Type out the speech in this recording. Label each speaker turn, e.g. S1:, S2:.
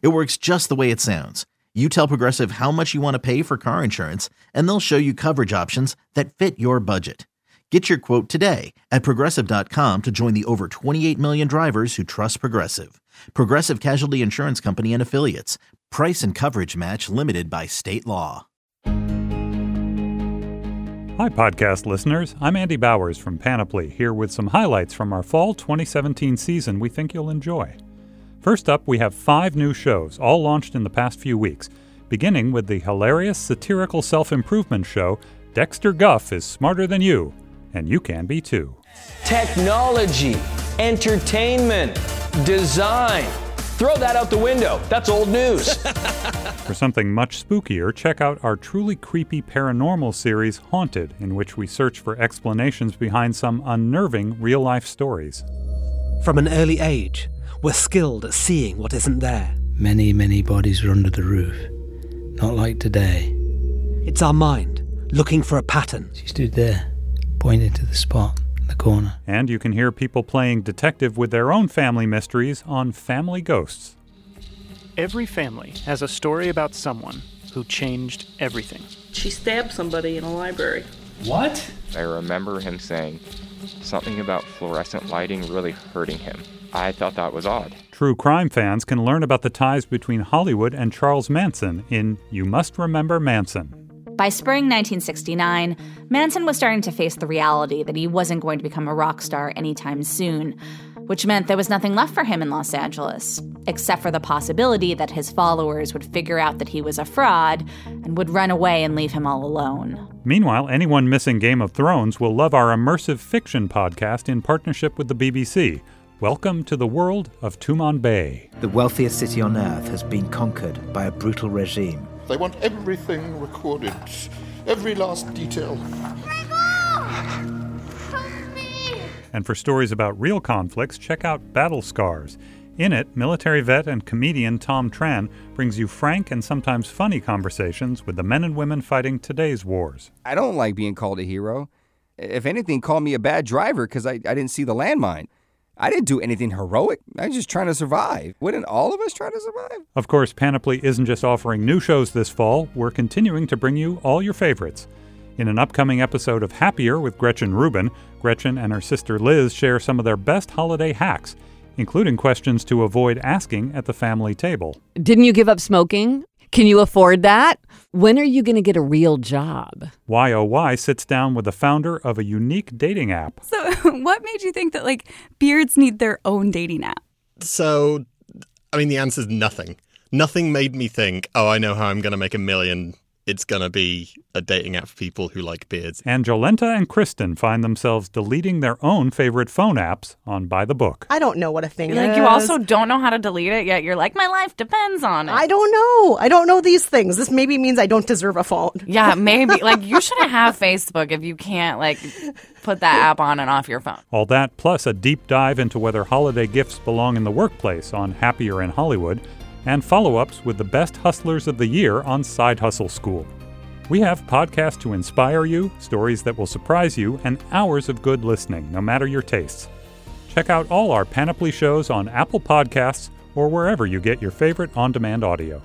S1: It works just the way it sounds. You tell Progressive how much you want to pay for car insurance, and they'll show you coverage options that fit your budget. Get your quote today at progressive.com to join the over 28 million drivers who trust Progressive. Progressive Casualty Insurance Company and Affiliates. Price and coverage match limited by state law.
S2: Hi, podcast listeners. I'm Andy Bowers from Panoply, here with some highlights from our fall 2017 season we think you'll enjoy. First up, we have five new shows, all launched in the past few weeks, beginning with the hilarious satirical self improvement show Dexter Guff is Smarter Than You, and you can be too.
S3: Technology, entertainment, design. Throw that out the window. That's old news.
S2: For something much spookier, check out our truly creepy paranormal series Haunted, in which we search for explanations behind some unnerving real life stories.
S4: From an early age, we're skilled at seeing what isn't there.
S5: Many, many bodies were under the roof. Not like today.
S4: It's our mind, looking for a pattern.
S5: She stood there, pointing to the spot in the corner.
S2: And you can hear people playing detective with their own family mysteries on Family Ghosts.
S6: Every family has a story about someone who changed everything.
S7: She stabbed somebody in a library.
S8: What?
S9: I remember him saying something about fluorescent lighting really hurting him. I thought that was odd.
S2: True crime fans can learn about the ties between Hollywood and Charles Manson in You Must Remember Manson.
S10: By spring 1969, Manson was starting to face the reality that he wasn't going to become a rock star anytime soon, which meant there was nothing left for him in Los Angeles, except for the possibility that his followers would figure out that he was a fraud and would run away and leave him all alone.
S2: Meanwhile, anyone missing Game of Thrones will love our immersive fiction podcast in partnership with the BBC. Welcome to the world of Tumanbay.
S11: The wealthiest city on earth has been conquered by a brutal regime.
S12: They want everything recorded, every last detail.
S2: And for stories about real conflicts, check out Battle Scars. In it, military vet and comedian Tom Tran brings you frank and sometimes funny conversations with the men and women fighting today's wars.
S13: I don't like being called a hero. If anything, call me a bad driver because I, I didn't see the landmine. I didn't do anything heroic. I was just trying to survive. Wouldn't all of us try to survive?
S2: Of course, Panoply isn't just offering new shows this fall, we're continuing to bring you all your favorites. In an upcoming episode of Happier with Gretchen Rubin, Gretchen and her sister Liz share some of their best holiday hacks, including questions to avoid asking at the family table.
S14: Didn't you give up smoking? Can you afford that? When are you going to get a real job?
S2: YOY sits down with the founder of a unique dating app.
S15: So, what made you think that like beards need their own dating app?
S16: So, I mean, the answer is nothing. Nothing made me think, oh, I know how I'm going to make a million it's going to be a dating app for people who like beards.
S2: And Jolenta and Kristen find themselves deleting their own favorite phone apps on By the Book.
S17: I don't know what a thing
S15: You're
S17: is.
S15: Like you also don't know how to delete it, yet you're like, my life depends on it.
S17: I don't know. I don't know these things. This maybe means I don't deserve a phone.
S15: Yeah, maybe. like you shouldn't have Facebook if you can't like put that app on and off your phone.
S2: All that plus a deep dive into whether holiday gifts belong in the workplace on Happier in Hollywood and follow ups with the best hustlers of the year on Side Hustle School. We have podcasts to inspire you, stories that will surprise you, and hours of good listening, no matter your tastes. Check out all our Panoply shows on Apple Podcasts or wherever you get your favorite on demand audio.